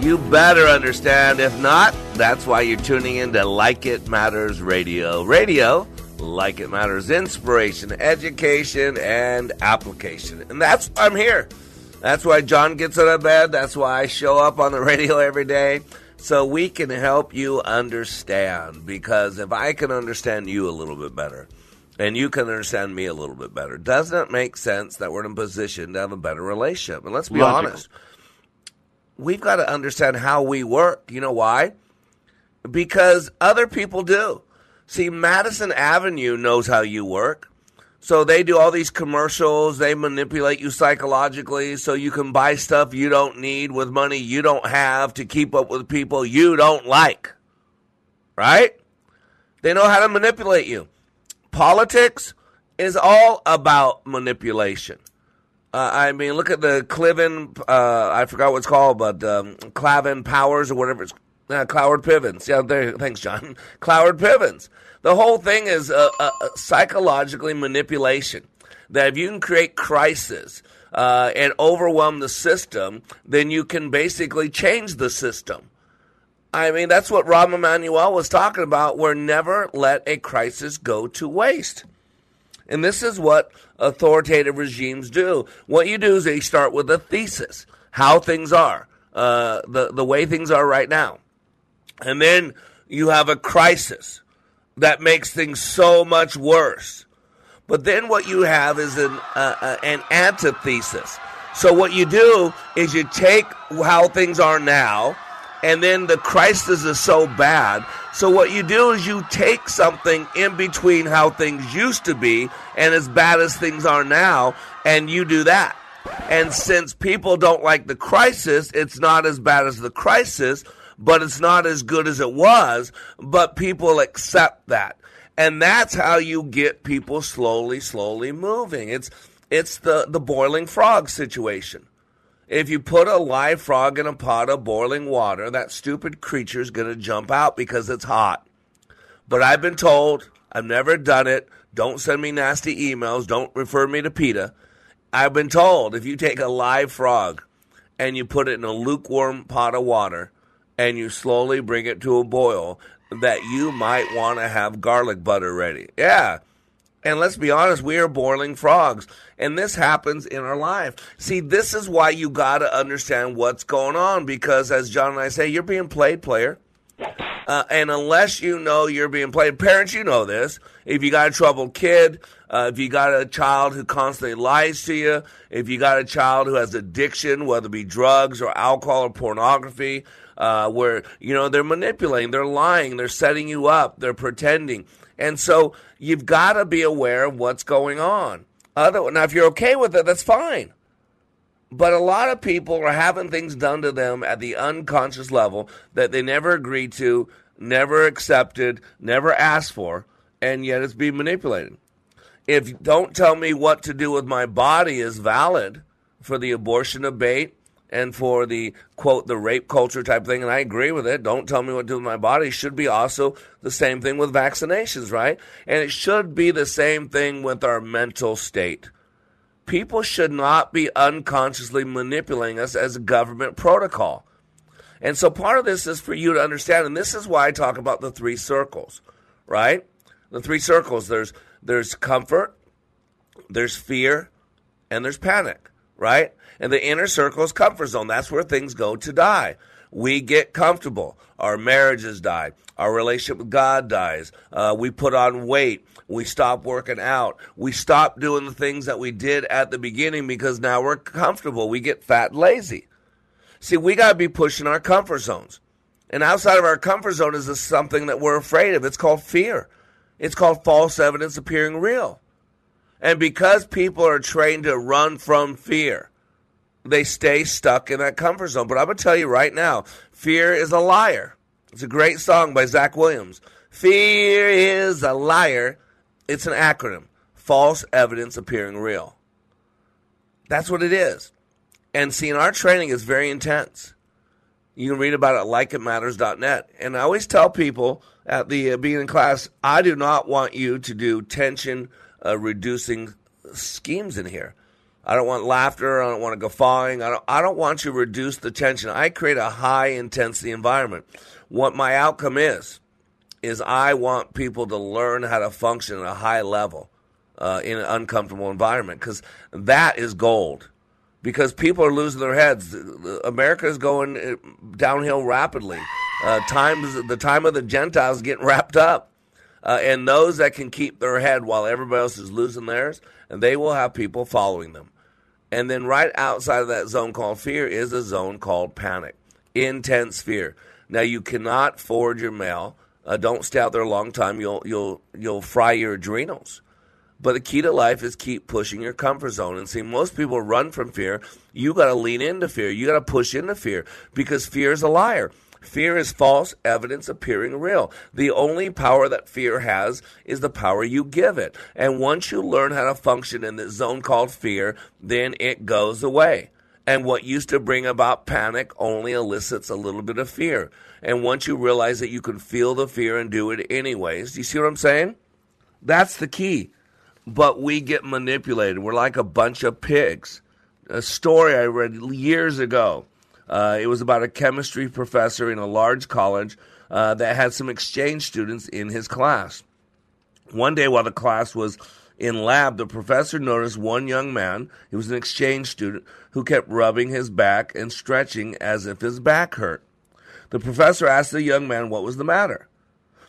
You better understand. If not, that's why you're tuning in to Like It Matters Radio. Radio, like it matters, inspiration, education, and application. And that's why I'm here. That's why John gets out of bed. That's why I show up on the radio every day. So we can help you understand. Because if I can understand you a little bit better, and you can understand me a little bit better, doesn't it make sense that we're in a position to have a better relationship? And let's be Logical. honest we've got to understand how we work. You know why? Because other people do. See, Madison Avenue knows how you work. So they do all these commercials, they manipulate you psychologically so you can buy stuff you don't need with money you don't have to keep up with people you don't like. Right? They know how to manipulate you. Politics is all about manipulation. Uh, I mean, look at the Cliven, uh, I forgot what it's called, but um, Clavin Powers or whatever it's uh, Cloward Pivens. Yeah, there. Thanks, John. Cloward Pivens. The whole thing is psychologically manipulation. That if you can create crisis uh, and overwhelm the system, then you can basically change the system. I mean, that's what Rahm Emanuel was talking about. Where never let a crisis go to waste. And this is what authoritative regimes do. What you do is they start with a thesis, how things are, uh, the, the way things are right now. And then you have a crisis that makes things so much worse. But then what you have is an, uh, uh, an antithesis. So what you do is you take how things are now, and then the crisis is so bad. So what you do is you take something in between how things used to be and as bad as things are now, and you do that. And since people don't like the crisis, it's not as bad as the crisis, but it's not as good as it was, but people accept that. And that's how you get people slowly, slowly moving. It's it's the, the boiling frog situation. If you put a live frog in a pot of boiling water, that stupid creature's going to jump out because it's hot. But I've been told, I've never done it. Don't send me nasty emails. Don't refer me to PETA. I've been told if you take a live frog and you put it in a lukewarm pot of water and you slowly bring it to a boil, that you might want to have garlic butter ready. Yeah. And let's be honest, we are boiling frogs. And this happens in our life. See, this is why you got to understand what's going on because, as John and I say, you're being played, player. Uh, and unless you know you're being played, parents, you know this. If you got a troubled kid, uh, if you got a child who constantly lies to you, if you got a child who has addiction, whether it be drugs or alcohol or pornography, uh, where you know they're manipulating, they're lying, they're setting you up, they're pretending, and so you've got to be aware of what's going on. Other now, if you're okay with it, that's fine. But a lot of people are having things done to them at the unconscious level that they never agreed to, never accepted, never asked for, and yet it's being manipulated. If don't tell me what to do with my body is valid for the abortion debate and for the quote the rape culture type thing, and I agree with it. Don't tell me what to do with my body should be also the same thing with vaccinations, right? And it should be the same thing with our mental state people should not be unconsciously manipulating us as a government protocol. And so part of this is for you to understand, and this is why I talk about the three circles, right? The three circles. There's there's comfort, there's fear, and there's panic, right? And the inner circle is comfort zone. That's where things go to die. We get comfortable. Our marriages die. Our relationship with God dies. Uh, we put on weight. We stop working out. We stop doing the things that we did at the beginning because now we're comfortable. We get fat and lazy. See, we got to be pushing our comfort zones. And outside of our comfort zone is something that we're afraid of. It's called fear. It's called false evidence appearing real. And because people are trained to run from fear, they stay stuck in that comfort zone. But I'm going to tell you right now fear is a liar. It's a great song by Zach Williams. Fear is a liar. It's an acronym false evidence appearing real. That's what it is. And seeing our training is very intense. You can read about it at likeitmatters.net. And I always tell people at the uh, beginning class, I do not want you to do tension uh, reducing schemes in here. I don't want laughter. I don't want to guffawing. I don't, I don't want you to reduce the tension. I create a high intensity environment. What my outcome is, is I want people to learn how to function at a high level uh, in an uncomfortable environment because that is gold. Because people are losing their heads. America is going uh, downhill rapidly. Uh, times the time of the Gentiles getting wrapped up, uh, and those that can keep their head while everybody else is losing theirs, and they will have people following them. And then right outside of that zone called fear is a zone called panic, intense fear. Now you cannot forward your mail. Uh, don't stay out there a long time. You'll you'll you'll fry your adrenals. But the key to life is keep pushing your comfort zone. And see, most people run from fear. You got to lean into fear. You got to push into fear because fear is a liar. Fear is false evidence appearing real. The only power that fear has is the power you give it. And once you learn how to function in this zone called fear, then it goes away. And what used to bring about panic only elicits a little bit of fear. And once you realize that you can feel the fear and do it anyways, you see what I'm saying? That's the key. But we get manipulated. We're like a bunch of pigs. A story I read years ago uh, it was about a chemistry professor in a large college uh, that had some exchange students in his class. One day, while the class was in lab, the professor noticed one young man, he was an exchange student, who kept rubbing his back and stretching as if his back hurt. The professor asked the young man what was the matter.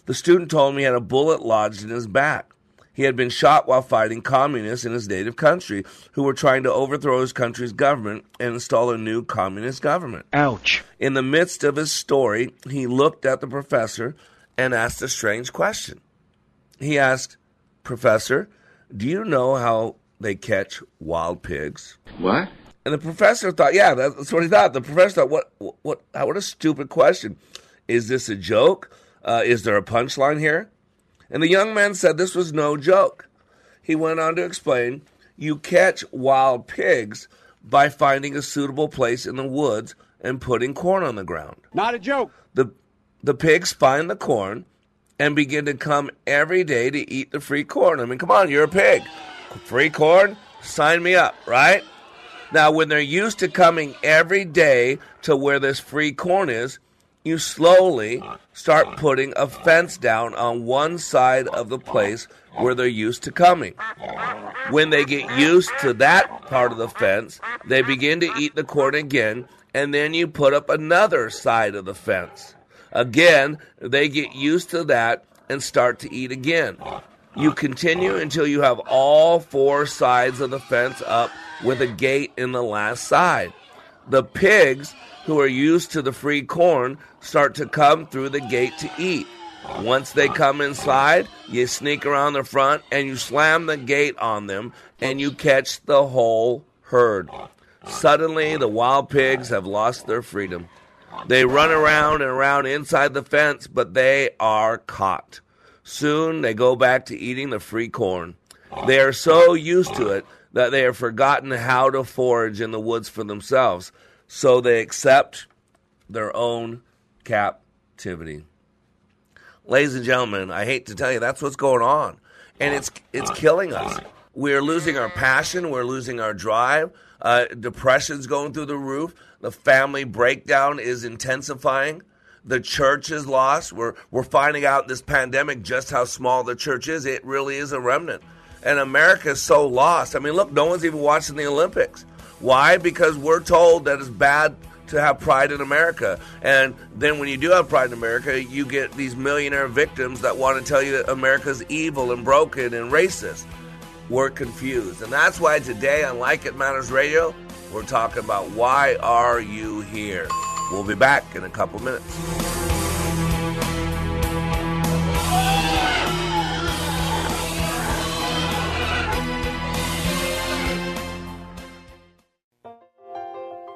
The student told him he had a bullet lodged in his back. He had been shot while fighting communists in his native country who were trying to overthrow his country's government and install a new communist government. Ouch. In the midst of his story, he looked at the professor and asked a strange question. He asked, Professor, do you know how they catch wild pigs? What? And the professor thought, yeah, that's what he thought. The professor thought, what, what, what a stupid question. Is this a joke? Uh, is there a punchline here? And the young man said this was no joke. He went on to explain you catch wild pigs by finding a suitable place in the woods and putting corn on the ground. Not a joke. The, the pigs find the corn and begin to come every day to eat the free corn. I mean, come on, you're a pig. Free corn? Sign me up, right? Now, when they're used to coming every day to where this free corn is, you slowly start putting a fence down on one side of the place where they're used to coming. When they get used to that part of the fence, they begin to eat the corn again, and then you put up another side of the fence. Again, they get used to that and start to eat again. You continue until you have all four sides of the fence up with a gate in the last side. The pigs who are used to the free corn start to come through the gate to eat. Once they come inside, you sneak around the front and you slam the gate on them and you catch the whole herd. Suddenly, the wild pigs have lost their freedom. They run around and around inside the fence, but they are caught. Soon they go back to eating the free corn. They are so used to it that they have forgotten how to forage in the woods for themselves, so they accept their own captivity. Ladies and gentlemen, I hate to tell you that's what's going on. And it's it's killing us. We're losing our passion, we're losing our drive. Uh, depression's going through the roof. The family breakdown is intensifying. The church is lost. We're we're finding out this pandemic just how small the church is. It really is a remnant. And America is so lost. I mean, look, no one's even watching the Olympics. Why? Because we're told that it's bad to have pride in America. And then when you do have pride in America, you get these millionaire victims that want to tell you that America's evil and broken and racist. We're confused. And that's why today on Like It Matters Radio, we're talking about why are you here? We'll be back in a couple minutes.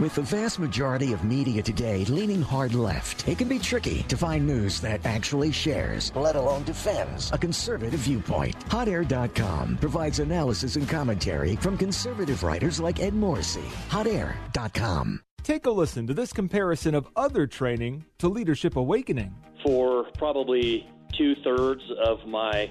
With the vast majority of media today leaning hard left, it can be tricky to find news that actually shares, let alone defends, a conservative viewpoint. HotAir.com provides analysis and commentary from conservative writers like Ed Morrissey. HotAir.com. Take a listen to this comparison of other training to Leadership Awakening. For probably two thirds of my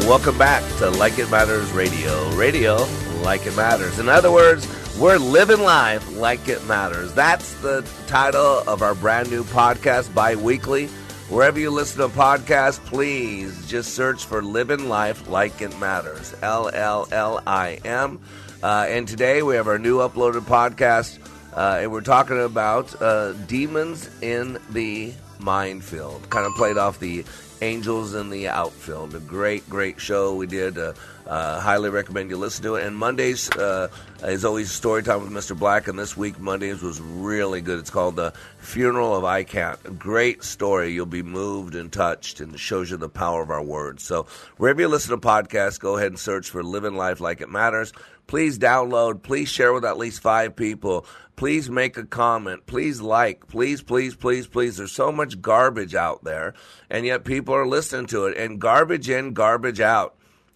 Welcome back to Like It Matters Radio. Radio, like it matters. In other words, we're living life like it matters. That's the title of our brand new podcast, bi weekly. Wherever you listen to podcasts, please just search for Living Life Like It Matters. L L L I M. Uh, and today we have our new uploaded podcast, uh, and we're talking about uh, demons in the minefield. Kind of played off the Angels in the Outfield. A great, great show we did. Uh, uh, highly recommend you listen to it. And Mondays uh, is always story time with Mr. Black, and this week Mondays was really good. It's called The Funeral of I Can't. A great story. You'll be moved and touched, and it shows you the power of our words. So wherever you listen to podcasts, go ahead and search for Living Life Like It Matters. Please download. Please share with at least five people. Please make a comment. Please like. Please, please, please, please. There's so much garbage out there, and yet people are listening to it. And garbage in, garbage out.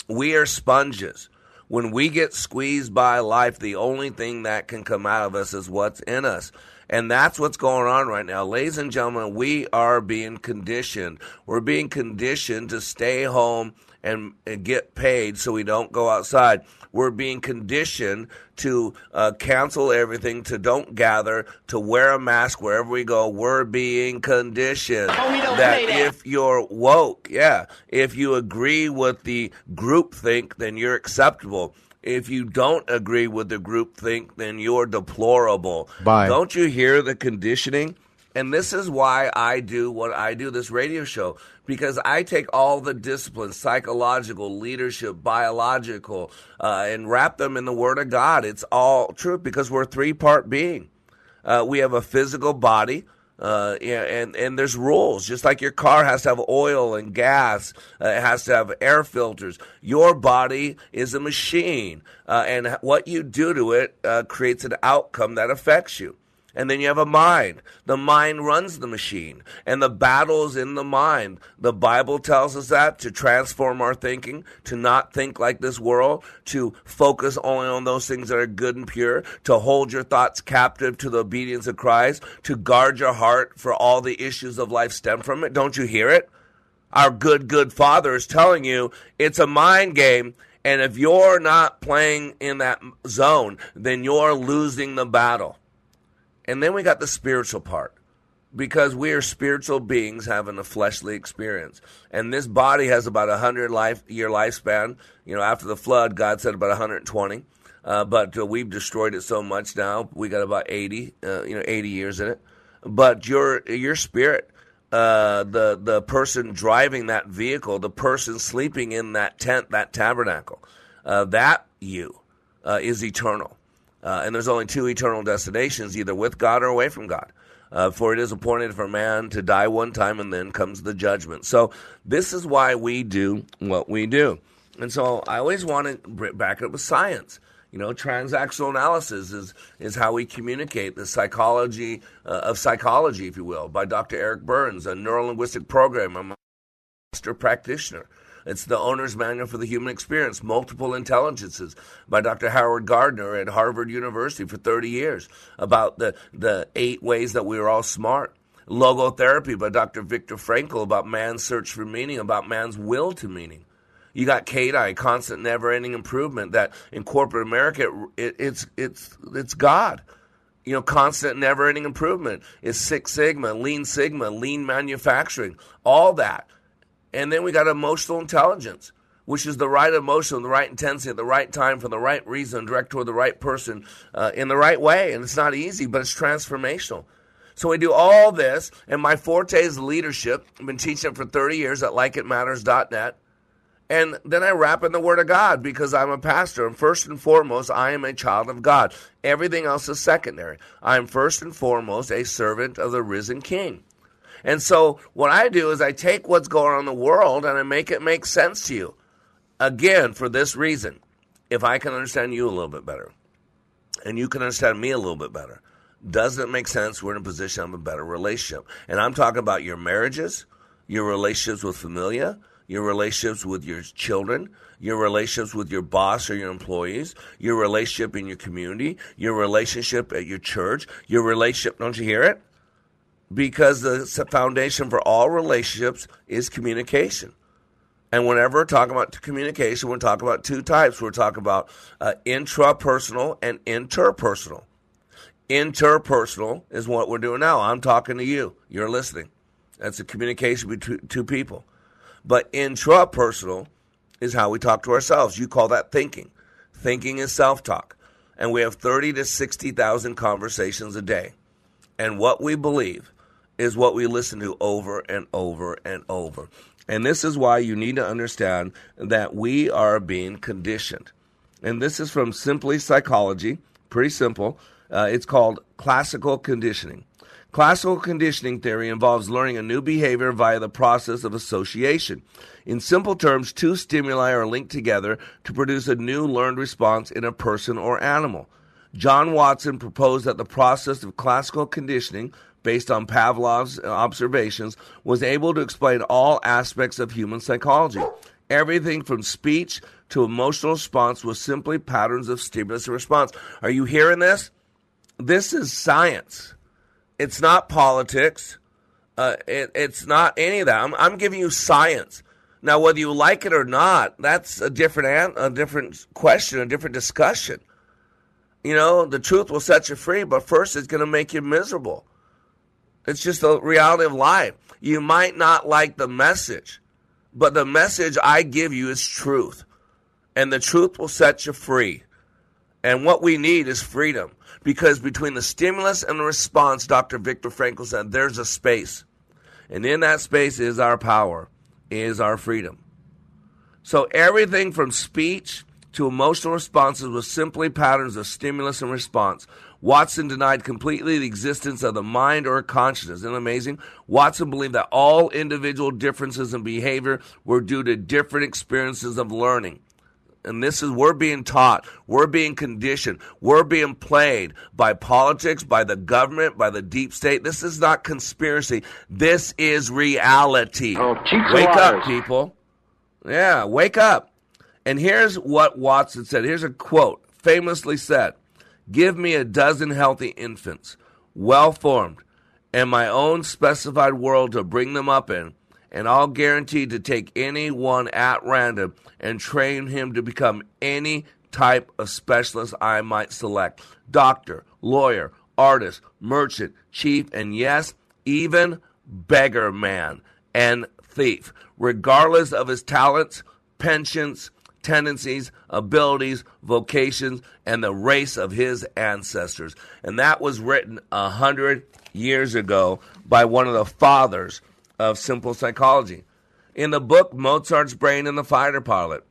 We are sponges. When we get squeezed by life, the only thing that can come out of us is what's in us. And that's what's going on right now. Ladies and gentlemen, we are being conditioned. We're being conditioned to stay home and, and get paid so we don't go outside. We're being conditioned to uh, cancel everything, to don't gather, to wear a mask wherever we go. We're being conditioned oh, we don't that, that if you're woke, yeah, if you agree with the group think, then you're acceptable. If you don't agree with the group think, then you're deplorable. Bye. Don't you hear the conditioning? And this is why I do what I do, this radio show, because I take all the disciplines, psychological, leadership, biological, uh, and wrap them in the Word of God. It's all true because we're three part being. Uh, we have a physical body, uh, and and there's rules. Just like your car has to have oil and gas, uh, it has to have air filters. Your body is a machine, uh, and what you do to it uh, creates an outcome that affects you. And then you have a mind. The mind runs the machine, and the battle's in the mind. The Bible tells us that to transform our thinking, to not think like this world, to focus only on those things that are good and pure, to hold your thoughts captive to the obedience of Christ, to guard your heart for all the issues of life stem from it. Don't you hear it? Our good, good Father is telling you it's a mind game. And if you're not playing in that zone, then you're losing the battle. And then we got the spiritual part because we are spiritual beings having a fleshly experience. And this body has about a 100 life, year lifespan. You know, after the flood, God said about 120. Uh, but uh, we've destroyed it so much now. We got about 80, uh, you know, 80 years in it. But your your spirit, uh, the the person driving that vehicle, the person sleeping in that tent, that tabernacle, uh, that you uh, is eternal. Uh, and there's only two eternal destinations, either with God or away from God. Uh, for it is appointed for man to die one time, and then comes the judgment. So this is why we do what we do. And so I always want to back it up with science. You know, transactional analysis is is how we communicate the psychology uh, of psychology, if you will, by Dr. Eric Burns, a neurolinguistic programmer, master practitioner. It's the owner's manual for the human experience, multiple intelligences by Dr. Howard Gardner at Harvard University for 30 years about the, the eight ways that we are all smart. Logotherapy by Dr. Viktor Frankl about man's search for meaning, about man's will to meaning. You got CANI, constant, never-ending improvement. That in corporate America, it, it's it's it's God. You know, constant, never-ending improvement is Six Sigma, Lean Sigma, Lean manufacturing, all that. And then we got emotional intelligence, which is the right emotion, the right intensity at the right time for the right reason, direct toward the right person uh, in the right way. And it's not easy, but it's transformational. So we do all this, and my forte is leadership. I've been teaching it for 30 years at likeitmatters.net. And then I wrap in the Word of God because I'm a pastor. And first and foremost, I am a child of God. Everything else is secondary. I am first and foremost a servant of the risen King. And so what I do is I take what's going on in the world and I make it make sense to you. Again, for this reason, if I can understand you a little bit better and you can understand me a little bit better, doesn't it make sense? We're in a position of a better relationship. And I'm talking about your marriages, your relationships with familia, your relationships with your children, your relationships with your boss or your employees, your relationship in your community, your relationship at your church, your relationship, don't you hear it? Because the foundation for all relationships is communication. And whenever we're talking about communication, we're talking about two types. We're talking about uh, intrapersonal and interpersonal. Interpersonal is what we're doing now. I'm talking to you. You're listening. That's a communication between two people. But intrapersonal is how we talk to ourselves. You call that thinking. Thinking is self talk. And we have 30 to 60,000 conversations a day. And what we believe is what we listen to over and over and over. And this is why you need to understand that we are being conditioned. And this is from Simply Psychology, pretty simple. Uh, it's called classical conditioning. Classical conditioning theory involves learning a new behavior via the process of association. In simple terms, two stimuli are linked together to produce a new learned response in a person or animal. John Watson proposed that the process of classical conditioning based on Pavlov's observations, was able to explain all aspects of human psychology. Everything from speech to emotional response was simply patterns of stimulus and response. Are you hearing this? This is science. It's not politics. Uh, it, it's not any of that. I'm, I'm giving you science. Now, whether you like it or not, that's a different a different question, a different discussion. You know, the truth will set you free, but first it's going to make you miserable. It's just the reality of life. You might not like the message, but the message I give you is truth. And the truth will set you free. And what we need is freedom. Because between the stimulus and the response, Dr. Viktor Frankl said, there's a space. And in that space is our power, is our freedom. So everything from speech to emotional responses was simply patterns of stimulus and response. Watson denied completely the existence of the mind or consciousness. Isn't amazing? Watson believed that all individual differences in behavior were due to different experiences of learning. And this is, we're being taught, we're being conditioned, we're being played by politics, by the government, by the deep state. This is not conspiracy. This is reality. Oh, wake up, people. Yeah, wake up. And here's what Watson said. Here's a quote, famously said Give me a dozen healthy infants, well formed, and my own specified world to bring them up in, and I'll guarantee to take any one at random and train him to become any type of specialist I might select. Doctor, lawyer, artist, merchant, chief, and yes, even beggar man and thief, regardless of his talents, pensions, tendencies, abilities, vocations, and the race of his ancestors. And that was written a hundred years ago by one of the fathers of simple psychology. In the book Mozart's Brain and the Fighter Pilot,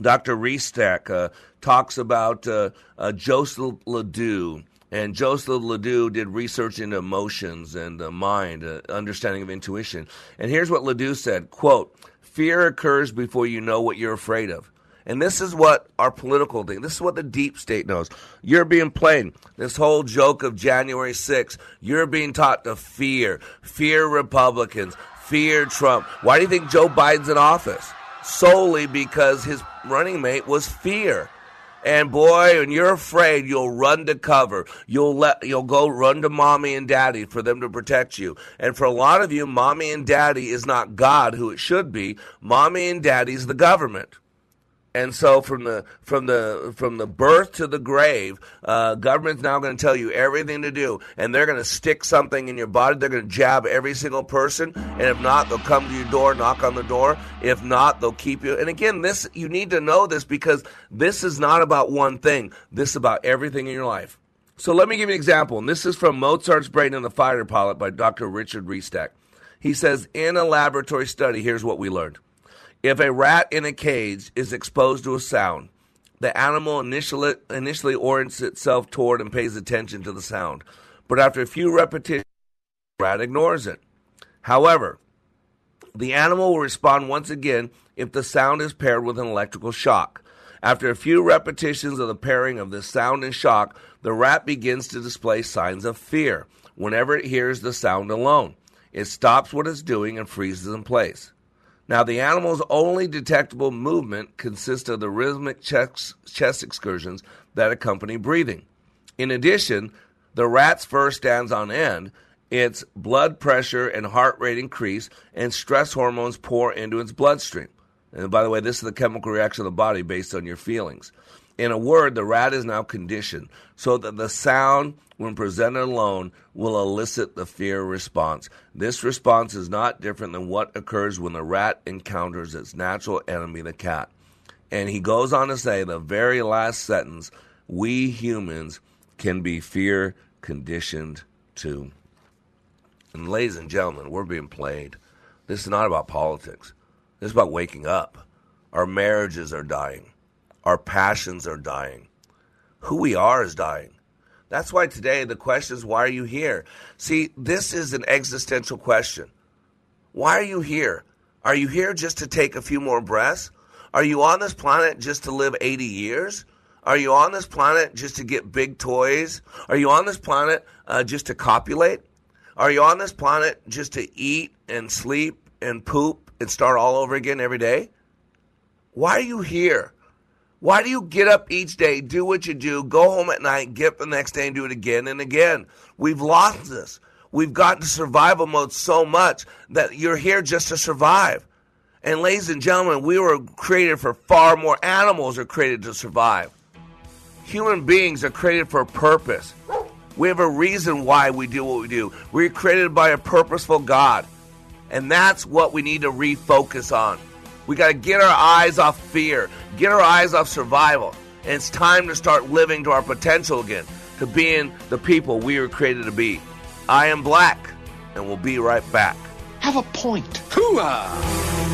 Dr. Restak uh, talks about uh, uh, Joseph Ledoux. And Joseph Ledoux did research into emotions and the mind, uh, understanding of intuition. And here's what Ledoux said, quote, Fear occurs before you know what you're afraid of. And this is what our political thing, this is what the deep state knows. You're being played. This whole joke of January 6th, you're being taught to fear. Fear Republicans. Fear Trump. Why do you think Joe Biden's in office? Solely because his running mate was fear. And boy, when you're afraid, you'll run to cover. You'll let you'll go run to mommy and daddy for them to protect you. And for a lot of you, mommy and daddy is not God who it should be. Mommy and daddy's the government. And so from the from the from the birth to the grave, uh, government's now going to tell you everything to do, and they're going to stick something in your body. They're going to jab every single person, and if not, they'll come to your door, knock on the door. If not, they'll keep you. And again, this you need to know this because this is not about one thing. This is about everything in your life. So let me give you an example, and this is from Mozart's Brain and the Fighter Pilot by Dr. Richard Restak. He says, in a laboratory study, here's what we learned. If a rat in a cage is exposed to a sound, the animal initially, initially orients itself toward and pays attention to the sound. But after a few repetitions, the rat ignores it. However, the animal will respond once again if the sound is paired with an electrical shock. After a few repetitions of the pairing of the sound and shock, the rat begins to display signs of fear whenever it hears the sound alone. It stops what it's doing and freezes in place. Now, the animal's only detectable movement consists of the rhythmic chest, chest excursions that accompany breathing. In addition, the rat's fur stands on end, its blood pressure and heart rate increase, and stress hormones pour into its bloodstream. And by the way, this is the chemical reaction of the body based on your feelings. In a word, the rat is now conditioned so that the sound, when presented alone, will elicit the fear response. This response is not different than what occurs when the rat encounters its natural enemy, the cat. And he goes on to say, the very last sentence, we humans can be fear conditioned too. And ladies and gentlemen, we're being played. This is not about politics. This is about waking up. Our marriages are dying. Our passions are dying. Who we are is dying. That's why today the question is, why are you here? See, this is an existential question. Why are you here? Are you here just to take a few more breaths? Are you on this planet just to live 80 years? Are you on this planet just to get big toys? Are you on this planet uh, just to copulate? Are you on this planet just to eat and sleep and poop and start all over again every day? Why are you here? Why do you get up each day, do what you do, go home at night, get the next day and do it again and again? We've lost this. We've gotten to survival mode so much that you're here just to survive. And ladies and gentlemen, we were created for far more. Animals are created to survive. Human beings are created for a purpose. We have a reason why we do what we do. We're created by a purposeful God. And that's what we need to refocus on. We got to get our eyes off fear, get our eyes off survival. And it's time to start living to our potential again, to being the people we were created to be. I am black, and we'll be right back. Have a point. Hooah!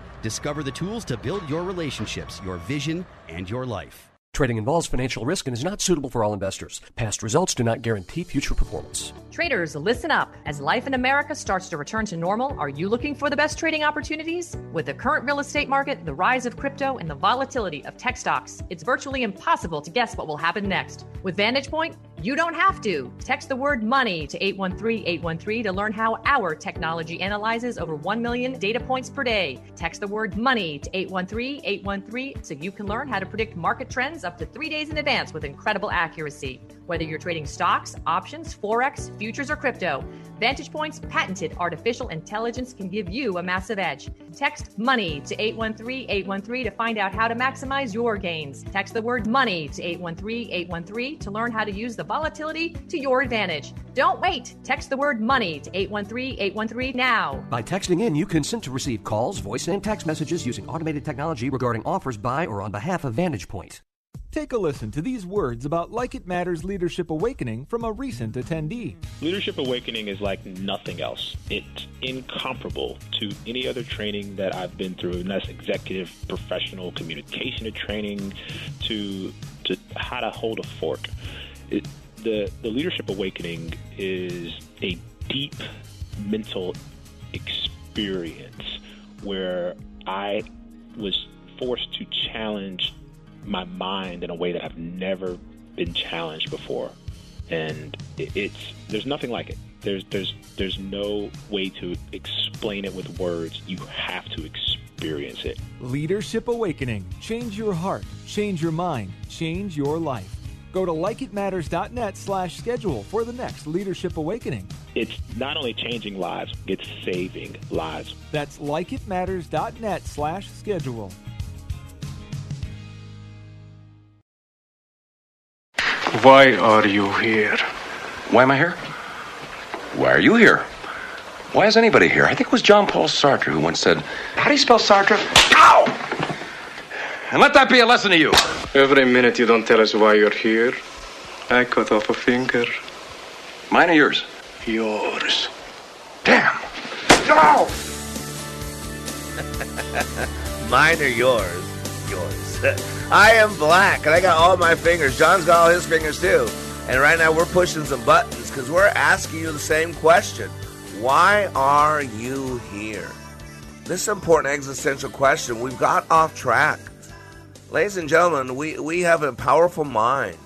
Discover the tools to build your relationships, your vision, and your life. Trading involves financial risk and is not suitable for all investors. Past results do not guarantee future performance. Traders, listen up. As life in America starts to return to normal, are you looking for the best trading opportunities? With the current real estate market, the rise of crypto, and the volatility of tech stocks, it's virtually impossible to guess what will happen next. With Vantage Point, you don't have to. Text the word money to 813 813 to learn how our technology analyzes over 1 million data points per day. Text the word money to 813 813 so you can learn how to predict market trends up to three days in advance with incredible accuracy. Whether you're trading stocks, options, Forex, futures, or crypto, Vantage Point's patented artificial intelligence can give you a massive edge. Text money to 813 813 to find out how to maximize your gains. Text the word money to 813 813 to learn how to use the volatility to your advantage. Don't wait. Text the word money to 813 813 now. By texting in, you consent to receive calls, voice, and text messages using automated technology regarding offers by or on behalf of Vantage Point. Take a listen to these words about Like It Matters Leadership Awakening from a recent attendee. Leadership Awakening is like nothing else. It's incomparable to any other training that I've been through, and that's executive professional communication training to to how to hold a fork. It, the the Leadership Awakening is a deep mental experience where I was forced to challenge my mind in a way that I've never been challenged before, and it's there's nothing like it. There's there's there's no way to explain it with words. You have to experience it. Leadership Awakening. Change your heart, change your mind, change your life. Go to likeitmatters.net slash schedule for the next Leadership Awakening. It's not only changing lives, it's saving lives. That's likeitmatters.net slash schedule. Why are you here? Why am I here? Why are you here? Why is anybody here? I think it was John Paul Sartre who once said, How do you spell Sartre? Ow! And let that be a lesson to you. Every minute you don't tell us why you're here, I cut off a finger. Mine or yours? Yours. Damn! Ow! Mine or yours? Yours. I am black, and I got all my fingers. John's got all his fingers too. And right now we're pushing some buttons because we're asking you the same question Why are you here? This important existential question. We've got off track. Ladies and gentlemen, we, we have a powerful mind.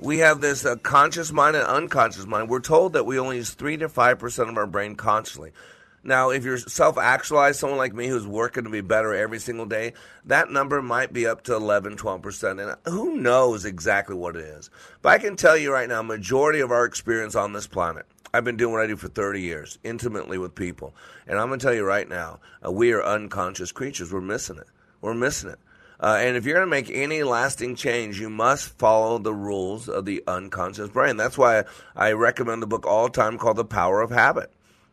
We have this uh, conscious mind and unconscious mind. We're told that we only use 3 to 5% of our brain consciously. Now, if you're self actualized, someone like me who's working to be better every single day, that number might be up to 11, 12%. And who knows exactly what it is. But I can tell you right now, majority of our experience on this planet, I've been doing what I do for 30 years, intimately with people. And I'm going to tell you right now, uh, we are unconscious creatures. We're missing it. We're missing it. Uh, and if you're going to make any lasting change, you must follow the rules of the unconscious brain. That's why I recommend the book all the time called The Power of Habit.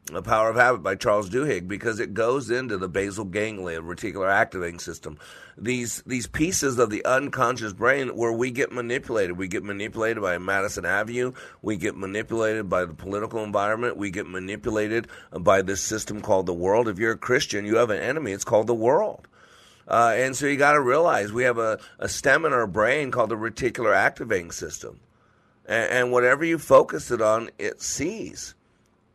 The Power of Habit by Charles Duhigg because it goes into the basal ganglia, reticular activating system. These these pieces of the unconscious brain where we get manipulated. We get manipulated by Madison Avenue. We get manipulated by the political environment. We get manipulated by this system called the world. If you're a Christian, you have an enemy. It's called the world. Uh, and so you got to realize we have a, a stem in our brain called the reticular activating system. And, and whatever you focus it on, it sees.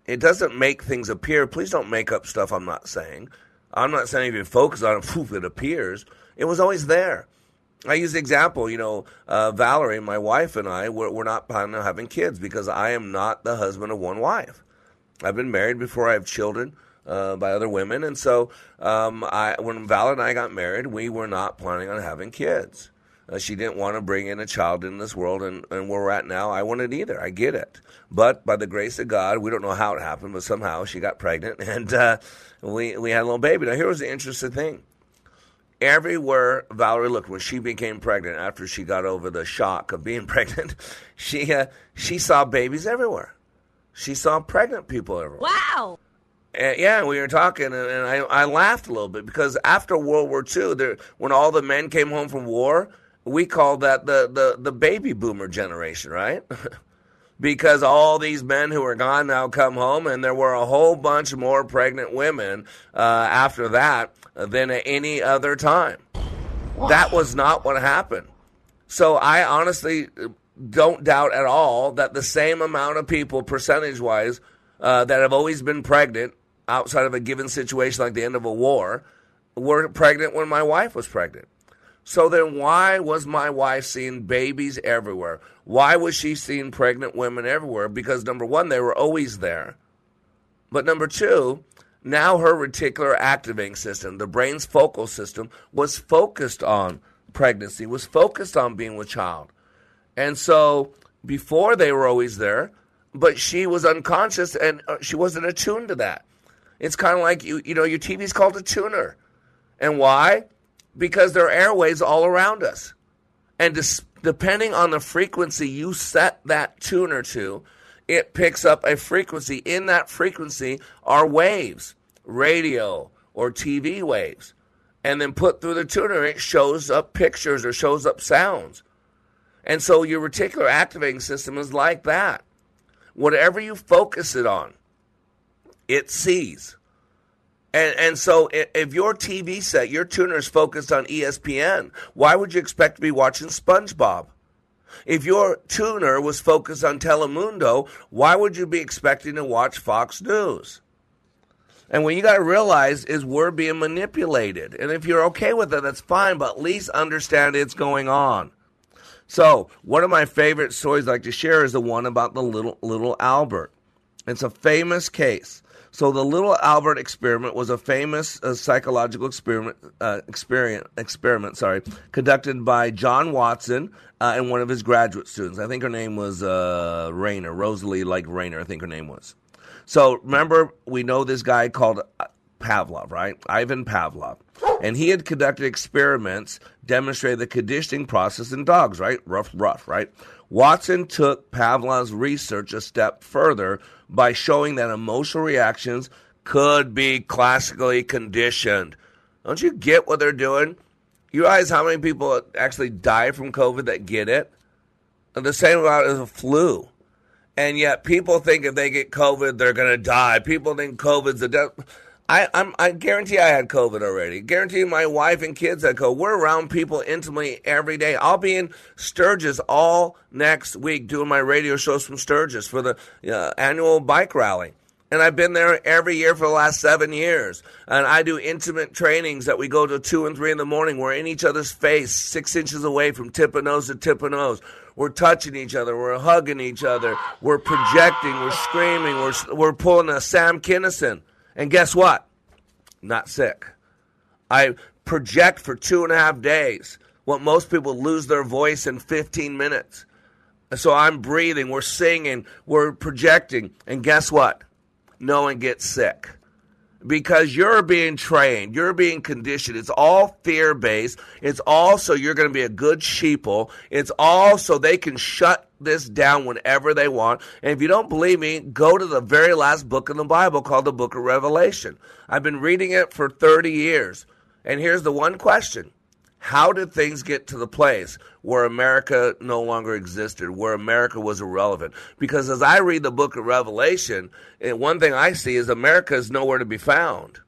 It doesn't make things appear. Please don't make up stuff I'm not saying. I'm not saying if you focus on it, poof, it appears. It was always there. I use the example, you know, uh, Valerie, my wife, and I, we're, we're not planning on having kids because I am not the husband of one wife. I've been married before I have children uh, by other women, and so um, I, when Valerie and I got married, we were not planning on having kids. Uh, she didn't want to bring in a child in this world, and, and where we're at now, I wanted either. I get it. But by the grace of God, we don't know how it happened, but somehow she got pregnant, and uh, we, we had a little baby. Now, here was the interesting thing. Everywhere Valerie looked when she became pregnant, after she got over the shock of being pregnant, she, uh, she saw babies everywhere. She saw pregnant people everywhere. Wow. And yeah, we were talking, and, and I, I laughed a little bit because after World War II, there, when all the men came home from war, we called that the, the, the baby boomer generation, right? because all these men who are gone now come home, and there were a whole bunch more pregnant women uh, after that than at any other time. That was not what happened. So I honestly don't doubt at all that the same amount of people, percentage wise, uh, that have always been pregnant outside of a given situation like the end of a war were pregnant when my wife was pregnant. So then, why was my wife seeing babies everywhere? Why was she seeing pregnant women everywhere? Because number one, they were always there. But number two, now her reticular activating system, the brain's focal system, was focused on pregnancy, was focused on being with child. And so before they were always there, but she was unconscious and uh, she wasn't attuned to that. It's kind of like you, you know, your TV's called a tuner. And why? because there are airways all around us. And depending on the frequency you set that tuner to, it picks up a frequency. In that frequency are waves, radio or TV waves. And then put through the tuner, it shows up pictures or shows up sounds. And so your reticular activating system is like that. Whatever you focus it on, it sees. And and so if your TV set, your tuner is focused on ESPN, why would you expect to be watching SpongeBob? If your tuner was focused on Telemundo, why would you be expecting to watch Fox News? And what you got to realize is we're being manipulated. And if you're okay with it, that's fine, but at least understand it's going on. So, one of my favorite stories I like to share is the one about the little little Albert. It's a famous case. So the little Albert experiment was a famous uh, psychological experiment, uh, experiment, experiment, sorry, conducted by John Watson uh, and one of his graduate students. I think her name was uh, Rayner, Rosalie like Rayner, I think her name was. So remember, we know this guy called uh, Pavlov, right? Ivan Pavlov. And he had conducted experiments demonstrating the conditioning process in dogs, right? Rough, rough, right? Watson took Pavlov's research a step further by showing that emotional reactions could be classically conditioned. Don't you get what they're doing? You realize how many people actually die from COVID that get it? The same amount as a flu. And yet people think if they get COVID, they're going to die. People think COVID's a death. I, I'm, I guarantee I had COVID already. Guarantee my wife and kids had COVID. We're around people intimately every day. I'll be in Sturgis all next week doing my radio shows from Sturgis for the uh, annual bike rally. And I've been there every year for the last seven years. And I do intimate trainings that we go to two and three in the morning. We're in each other's face, six inches away from tip of nose to tip of nose. We're touching each other. We're hugging each other. We're projecting. We're screaming. We're, we're pulling a Sam Kinison. And guess what? Not sick. I project for two and a half days what most people lose their voice in 15 minutes. So I'm breathing, we're singing, we're projecting, and guess what? No one gets sick because you're being trained, you're being conditioned. It's all fear based. It's all so you're going to be a good sheeple. It's all so they can shut this down whenever they want. And if you don't believe me, go to the very last book in the Bible called the book of Revelation. I've been reading it for 30 years. And here's the one question how did things get to the place where America no longer existed, where America was irrelevant? Because as I read the book of Revelation, one thing I see is America is nowhere to be found.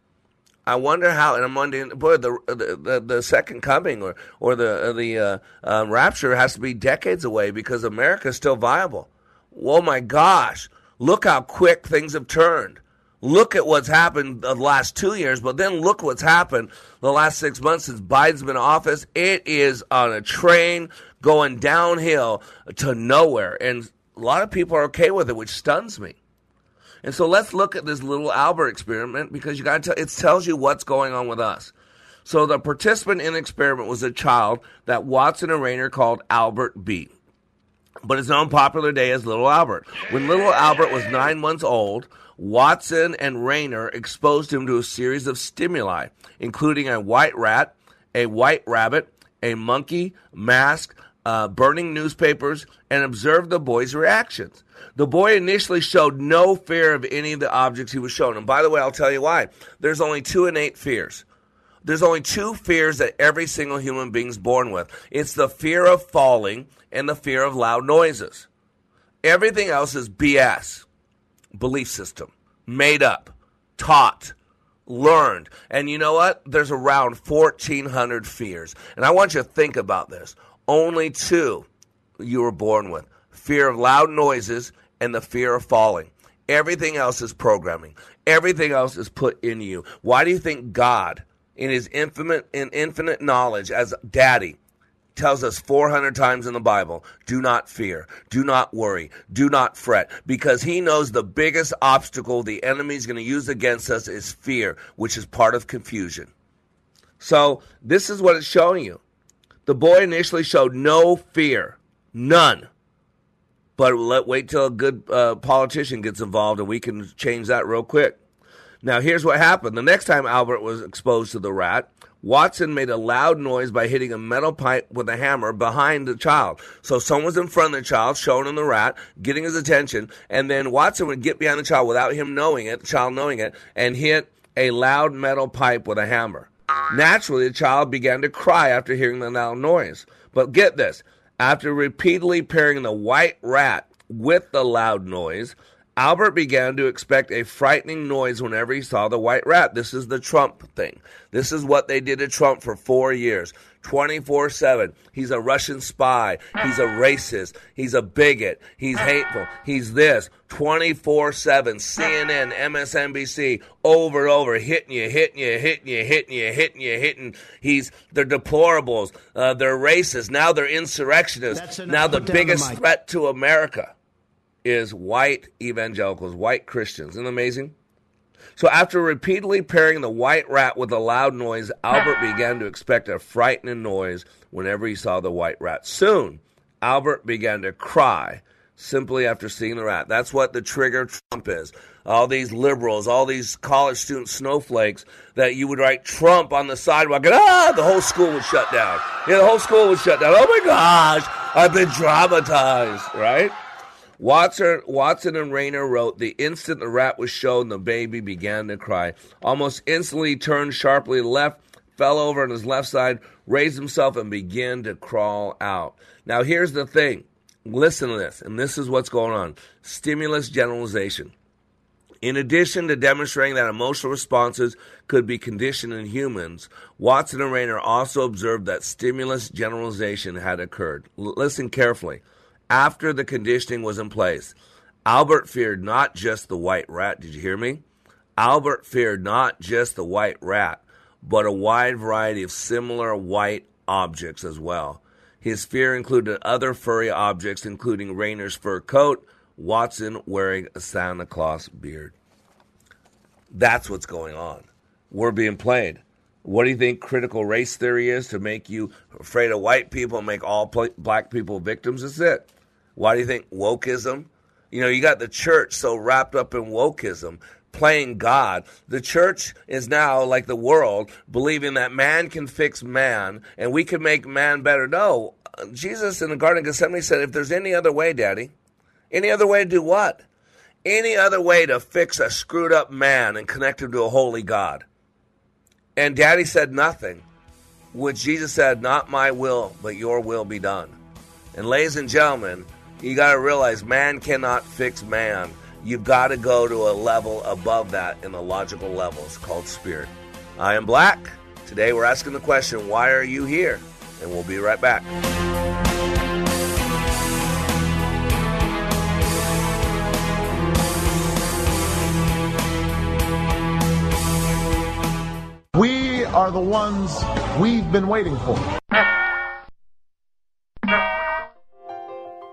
I wonder how, and I'm wondering, boy, the the, the second coming or or the the uh, uh, rapture has to be decades away because America is still viable. Oh my gosh, look how quick things have turned. Look at what's happened the last two years, but then look what's happened the last six months since Biden's been in office. It is on a train going downhill to nowhere. And a lot of people are okay with it, which stuns me. And so let's look at this little Albert experiment because you got to tell, it tells you what's going on with us. So the participant in the experiment was a child that Watson and Rayner called Albert B. But it's known popular day as Little Albert. When Little Albert was nine months old, Watson and Rayner exposed him to a series of stimuli, including a white rat, a white rabbit, a monkey, mask, uh, burning newspapers, and observed the boy's reactions. The boy initially showed no fear of any of the objects he was shown. And by the way, I'll tell you why. There's only two innate fears. There's only two fears that every single human being's born with. It's the fear of falling and the fear of loud noises. Everything else is BS belief system, made up, taught, learned. And you know what? There's around 1,400 fears. And I want you to think about this. Only two you were born with fear of loud noises and the fear of falling. Everything else is programming. Everything else is put in you. Why do you think God, in his infinite, in infinite knowledge as daddy, tells us 400 times in the Bible do not fear, do not worry, do not fret, because he knows the biggest obstacle the enemy is going to use against us is fear, which is part of confusion. So, this is what it's showing you. The boy initially showed no fear, none. But let wait till a good uh, politician gets involved and we can change that real quick. Now, here's what happened. The next time Albert was exposed to the rat, Watson made a loud noise by hitting a metal pipe with a hammer behind the child. So someone was in front of the child, showing him the rat, getting his attention, and then Watson would get behind the child without him knowing it, the child knowing it, and hit a loud metal pipe with a hammer. Naturally, the child began to cry after hearing the loud noise. But get this after repeatedly pairing the white rat with the loud noise, Albert began to expect a frightening noise whenever he saw the white rat. This is the Trump thing. This is what they did to Trump for four years. 24 7. He's a Russian spy. He's a racist. He's a bigot. He's hateful. He's this. 24 7. CNN, MSNBC, over and over, hitting you, hitting you, hitting you, hitting you, hitting you, hitting. He's, they're deplorables. Uh, they're racist. Now they're insurrectionists. Now the biggest the threat to America is white evangelicals, white Christians. Isn't amazing? So after repeatedly pairing the white rat with a loud noise, Albert began to expect a frightening noise whenever he saw the white rat. Soon, Albert began to cry simply after seeing the rat. That's what the trigger Trump is. All these liberals, all these college student snowflakes that you would write Trump on the sidewalk and ah, the whole school would shut down. Yeah, the whole school would shut down. Oh my gosh, I've been traumatized, right? Watson, Watson and Rayner wrote, The instant the rat was shown, the baby began to cry. Almost instantly, he turned sharply left, fell over on his left side, raised himself, and began to crawl out. Now, here's the thing. Listen to this, and this is what's going on stimulus generalization. In addition to demonstrating that emotional responses could be conditioned in humans, Watson and Rayner also observed that stimulus generalization had occurred. L- listen carefully after the conditioning was in place. Albert feared not just the white rat. Did you hear me? Albert feared not just the white rat, but a wide variety of similar white objects as well. His fear included other furry objects, including Rayner's fur coat, Watson wearing a Santa Claus beard. That's what's going on. We're being played. What do you think critical race theory is to make you afraid of white people and make all black people victims? That's it. Why do you think wokeism? You know, you got the church so wrapped up in wokeism, playing God. The church is now like the world, believing that man can fix man and we can make man better. No, Jesus in the Garden of Gethsemane said, if there's any other way, Daddy, any other way to do what? Any other way to fix a screwed up man and connect him to a holy God. And Daddy said nothing, which Jesus said, Not my will, but your will be done. And ladies and gentlemen, you got to realize man cannot fix man. You've got to go to a level above that in the logical levels called spirit. I am Black. Today we're asking the question, Why are you here? And we'll be right back. We are the ones we've been waiting for.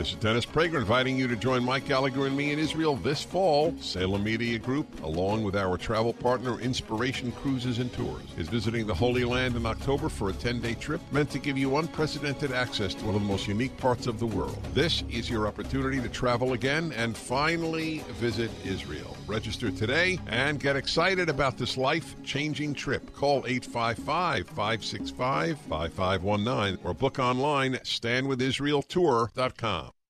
This is Dennis Prager inviting you to join Mike Gallagher and me in Israel this fall. Salem Media Group, along with our travel partner Inspiration Cruises and Tours, is visiting the Holy Land in October for a 10 day trip meant to give you unprecedented access to one of the most unique parts of the world. This is your opportunity to travel again and finally visit Israel. Register today and get excited about this life changing trip. Call 855 565 5519 or book online at standwithisraeltour.com.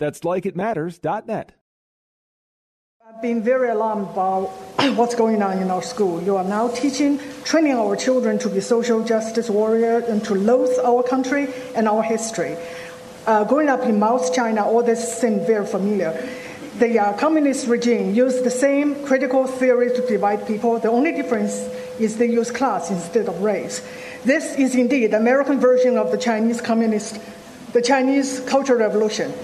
That's likeitmatters.net. I've been very alarmed about what's going on in our school. You are now teaching, training our children to be social justice warriors and to loathe our country and our history. Uh, growing up in Mao's China, all this seemed very familiar. The uh, communist regime used the same critical theory to divide people. The only difference is they use class instead of race. This is indeed the American version of the Chinese communist, the Chinese Cultural Revolution.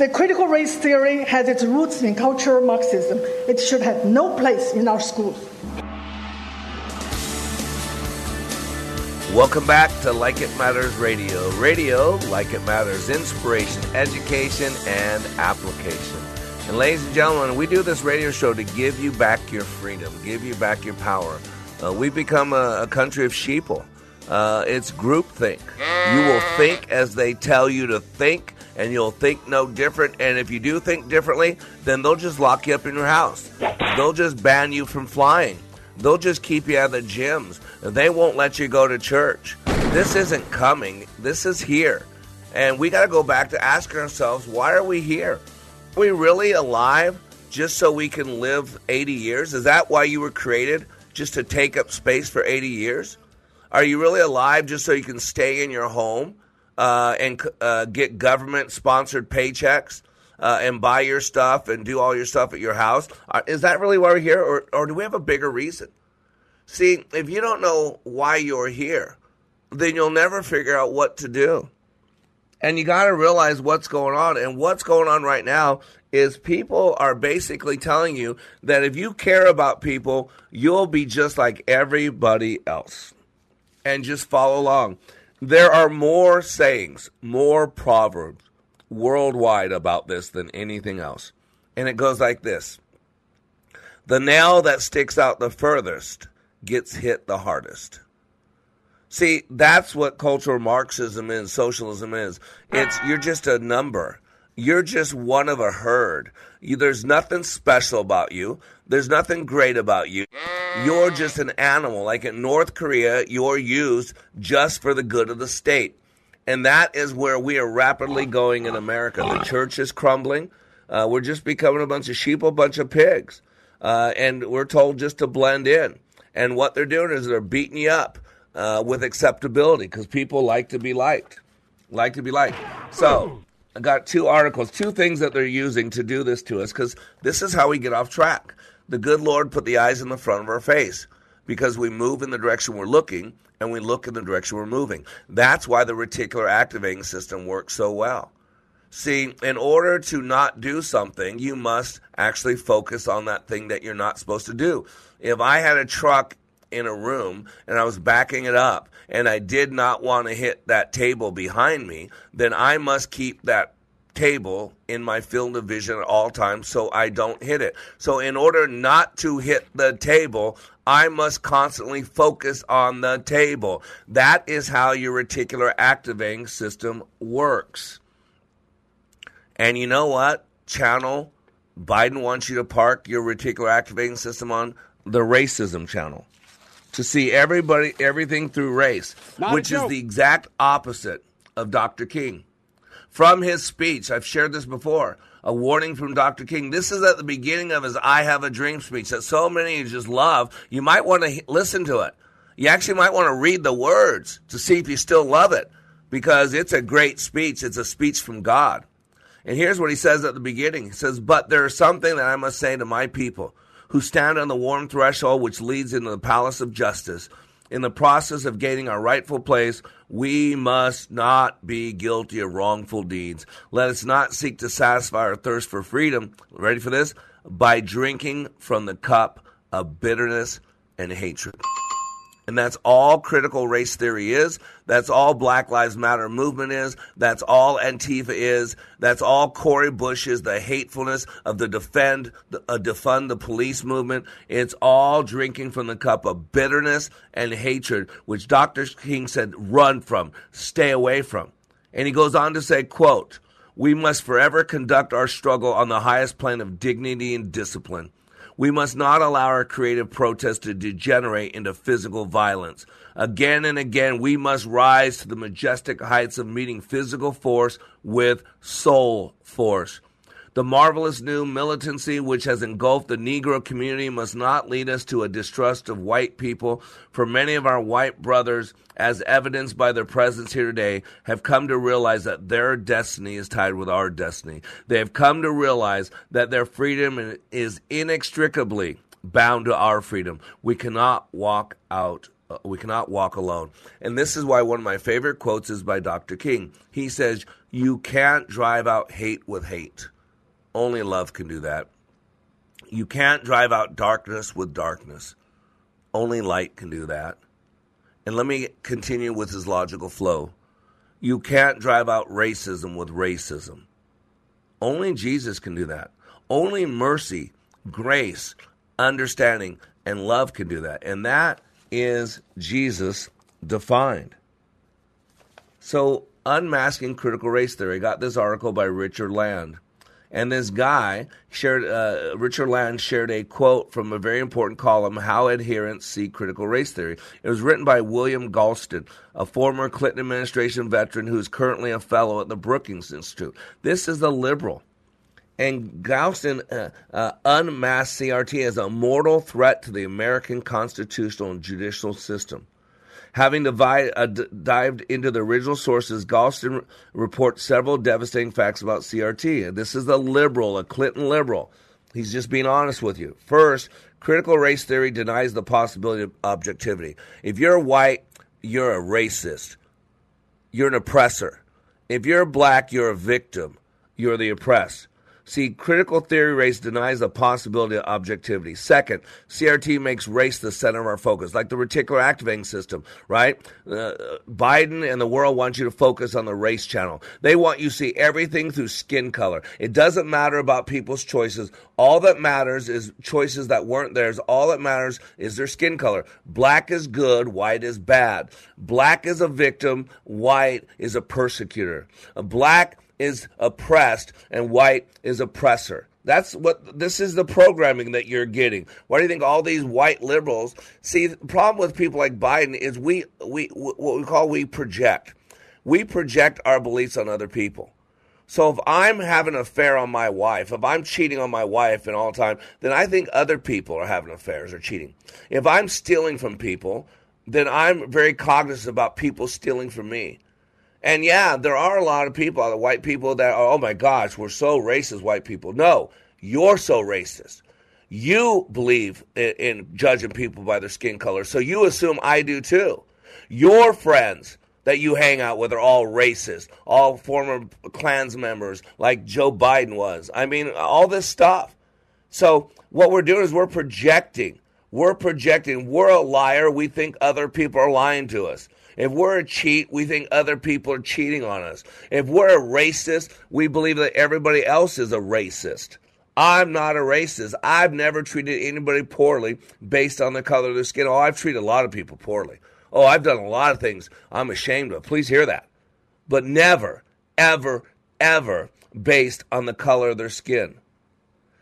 The critical race theory has its roots in cultural Marxism. It should have no place in our schools. Welcome back to Like It Matters Radio. Radio, like it matters, inspiration, education, and application. And ladies and gentlemen, we do this radio show to give you back your freedom, give you back your power. Uh, we've become a, a country of sheeple. Uh, it's groupthink. You will think as they tell you to think and you'll think no different. And if you do think differently, then they'll just lock you up in your house. They'll just ban you from flying. They'll just keep you out of the gyms. They won't let you go to church. This isn't coming. This is here. And we got to go back to asking ourselves, why are we here? Are we really alive just so we can live 80 years? Is that why you were created? Just to take up space for 80 years? Are you really alive just so you can stay in your home uh, and uh, get government sponsored paychecks uh, and buy your stuff and do all your stuff at your house? Uh, is that really why we're here? Or, or do we have a bigger reason? See, if you don't know why you're here, then you'll never figure out what to do. And you got to realize what's going on. And what's going on right now is people are basically telling you that if you care about people, you'll be just like everybody else. And just follow along. There are more sayings, more proverbs worldwide about this than anything else. And it goes like this The nail that sticks out the furthest gets hit the hardest. See, that's what cultural Marxism is, socialism is. It's you're just a number. You're just one of a herd. You, there's nothing special about you. There's nothing great about you. You're just an animal. Like in North Korea, you're used just for the good of the state. And that is where we are rapidly going in America. The church is crumbling. Uh, we're just becoming a bunch of sheep, a bunch of pigs. Uh, and we're told just to blend in. And what they're doing is they're beating you up uh, with acceptability because people like to be liked, like to be liked. So I got two articles, two things that they're using to do this to us because this is how we get off track. The good Lord put the eyes in the front of our face because we move in the direction we're looking and we look in the direction we're moving. That's why the reticular activating system works so well. See, in order to not do something, you must actually focus on that thing that you're not supposed to do. If I had a truck in a room and I was backing it up and I did not want to hit that table behind me, then I must keep that table in my field of vision at all times so I don't hit it. So, in order not to hit the table, I must constantly focus on the table. That is how your reticular activating system works. And you know what? Channel Biden wants you to park your reticular activating system on the racism channel to see everybody everything through race, Not which is the exact opposite of Dr. King. From his speech, I've shared this before, a warning from Dr. King. This is at the beginning of his I Have a Dream speech that so many just love. You might want to listen to it. You actually might want to read the words to see if you still love it because it's a great speech. It's a speech from God. And here's what he says at the beginning. He says, But there is something that I must say to my people who stand on the warm threshold which leads into the palace of justice. In the process of gaining our rightful place, we must not be guilty of wrongful deeds. Let us not seek to satisfy our thirst for freedom. Ready for this? By drinking from the cup of bitterness and hatred. And that's all critical race theory is. That's all Black Lives Matter movement is. That's all Antifa is. That's all Cori Bush is, the hatefulness of the defend, uh, defund the police movement. It's all drinking from the cup of bitterness and hatred, which Dr. King said, run from, stay away from. And he goes on to say, quote, we must forever conduct our struggle on the highest plane of dignity and discipline. We must not allow our creative protest to degenerate into physical violence. Again and again, we must rise to the majestic heights of meeting physical force with soul force. The marvelous new militancy which has engulfed the Negro community must not lead us to a distrust of white people, for many of our white brothers, as evidenced by their presence here today, have come to realize that their destiny is tied with our destiny. They have come to realize that their freedom is inextricably bound to our freedom. We cannot walk out uh, we cannot walk alone. And this is why one of my favorite quotes is by Dr. King. He says, You can't drive out hate with hate. Only love can do that. You can't drive out darkness with darkness. Only light can do that. And let me continue with his logical flow. You can't drive out racism with racism. Only Jesus can do that. Only mercy, grace, understanding, and love can do that. And that is Jesus defined. So Unmasking Critical Race Theory. I got this article by Richard Land. And this guy shared, uh, Richard Land shared a quote from a very important column, How Adherents See Critical Race Theory. It was written by William Galston, a former Clinton administration veteran who is currently a fellow at the Brookings Institute. This is the liberal. And Galston uh, uh, unmasked CRT as a mortal threat to the American constitutional and judicial system. Having uh, d- dived into the original sources, Galston reports several devastating facts about CRT. This is a liberal, a Clinton liberal. He's just being honest with you. First, critical race theory denies the possibility of objectivity. If you're white, you're a racist. You're an oppressor. If you're black, you're a victim. You're the oppressed. See, critical theory race denies the possibility of objectivity. Second, CRT makes race the center of our focus, like the reticular activating system, right? Uh, Biden and the world want you to focus on the race channel. They want you to see everything through skin color. It doesn't matter about people's choices. All that matters is choices that weren't theirs. All that matters is their skin color. Black is good, white is bad. Black is a victim, white is a persecutor. Black is oppressed and white is oppressor. That's what this is the programming that you're getting. Why do you think all these white liberals see the problem with people like Biden is we we what we call we project. We project our beliefs on other people. So if I'm having an affair on my wife, if I'm cheating on my wife and all the time, then I think other people are having affairs or cheating. If I'm stealing from people, then I'm very cognizant about people stealing from me. And yeah, there are a lot of people, the white people that are, oh my gosh, we're so racist, white people. No, you're so racist. You believe in, in, judging people by their skin color, so you assume I do too. Your friends that you hang out with are all racist, all former Klans members, like Joe Biden was. I mean, all this stuff. So what we're doing is we're projecting. We're projecting. We're a liar. We think other people are lying to us. If we're a cheat, we think other people are cheating on us. If we're a racist, we believe that everybody else is a racist. I'm not a racist. I've never treated anybody poorly based on the color of their skin. Oh, I've treated a lot of people poorly. Oh, I've done a lot of things I'm ashamed of. Please hear that. But never, ever, ever based on the color of their skin.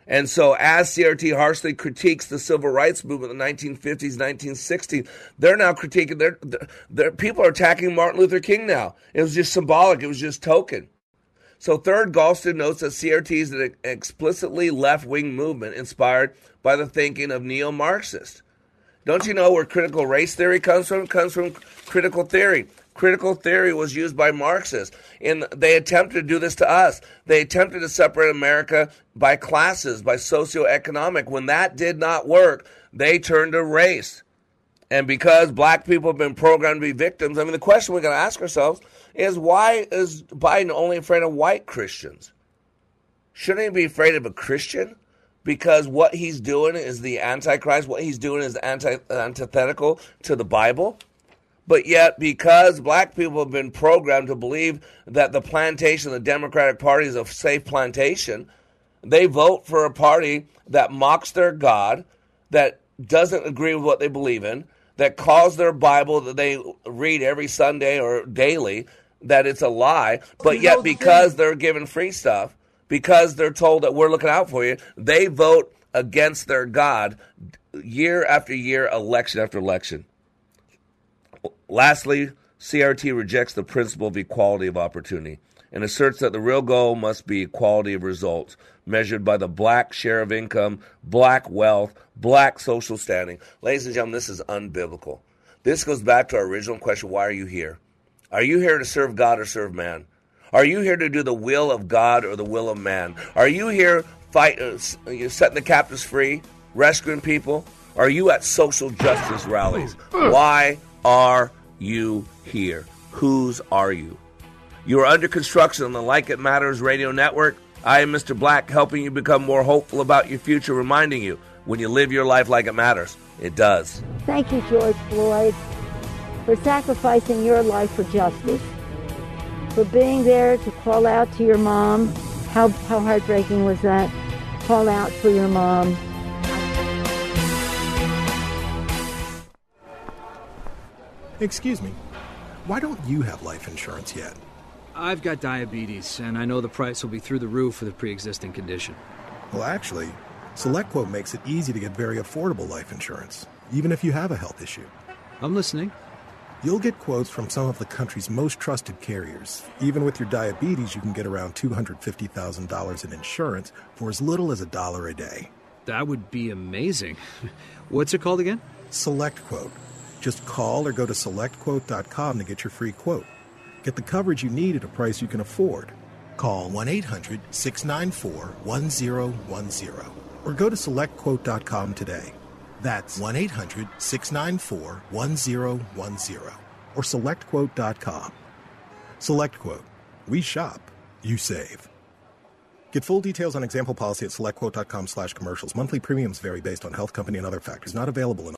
And so, as CRT harshly critiques the civil rights movement in the 1950s, 1960s, they're now critiquing. They're, they're, people are attacking Martin Luther King now. It was just symbolic. It was just token. So, third, Galston notes that CRT is an explicitly left-wing movement inspired by the thinking of neo-Marxists. Don't you know where critical race theory comes from? It comes from critical theory. Critical theory was used by Marxists, and they attempted to do this to us. They attempted to separate America by classes, by socioeconomic. When that did not work, they turned to race. And because black people have been programmed to be victims, I mean, the question we got to ask ourselves is why is Biden only afraid of white Christians? Shouldn't he be afraid of a Christian? Because what he's doing is the Antichrist. What he's doing is anti- antithetical to the Bible. But yet, because black people have been programmed to believe that the plantation, the Democratic Party, is a safe plantation, they vote for a party that mocks their God, that doesn't agree with what they believe in, that calls their Bible that they read every Sunday or daily that it's a lie. But yet, because they're given free stuff, because they're told that we're looking out for you, they vote against their God year after year, election after election. Lastly, CRT rejects the principle of equality of opportunity and asserts that the real goal must be equality of results, measured by the black share of income, black wealth, black social standing. Ladies and gentlemen, this is unbiblical. This goes back to our original question why are you here? Are you here to serve God or serve man? Are you here to do the will of God or the will of man? Are you here fight, uh, setting the captives free, rescuing people? Are you at social justice rallies? Why are you here? Whose are you? You are under construction on the Like It Matters radio network. I am Mr. Black, helping you become more hopeful about your future, reminding you when you live your life like it matters, it does. Thank you, George Floyd, for sacrificing your life for justice, for being there to call out to your mom. How, how heartbreaking was that? Call out for your mom. Excuse me, why don't you have life insurance yet? I've got diabetes, and I know the price will be through the roof for the pre existing condition. Well, actually, SelectQuote makes it easy to get very affordable life insurance, even if you have a health issue. I'm listening. You'll get quotes from some of the country's most trusted carriers. Even with your diabetes, you can get around $250,000 in insurance for as little as a dollar a day. That would be amazing. What's it called again? SelectQuote. Just call or go to selectquote.com to get your free quote. Get the coverage you need at a price you can afford. Call 1 800 694 1010 or go to selectquote.com today. That's 1 800 694 1010 or selectquote.com. SelectQuote. We shop, you save. Get full details on example policy at selectquote.com slash commercials. Monthly premiums vary based on health company and other factors. Not available in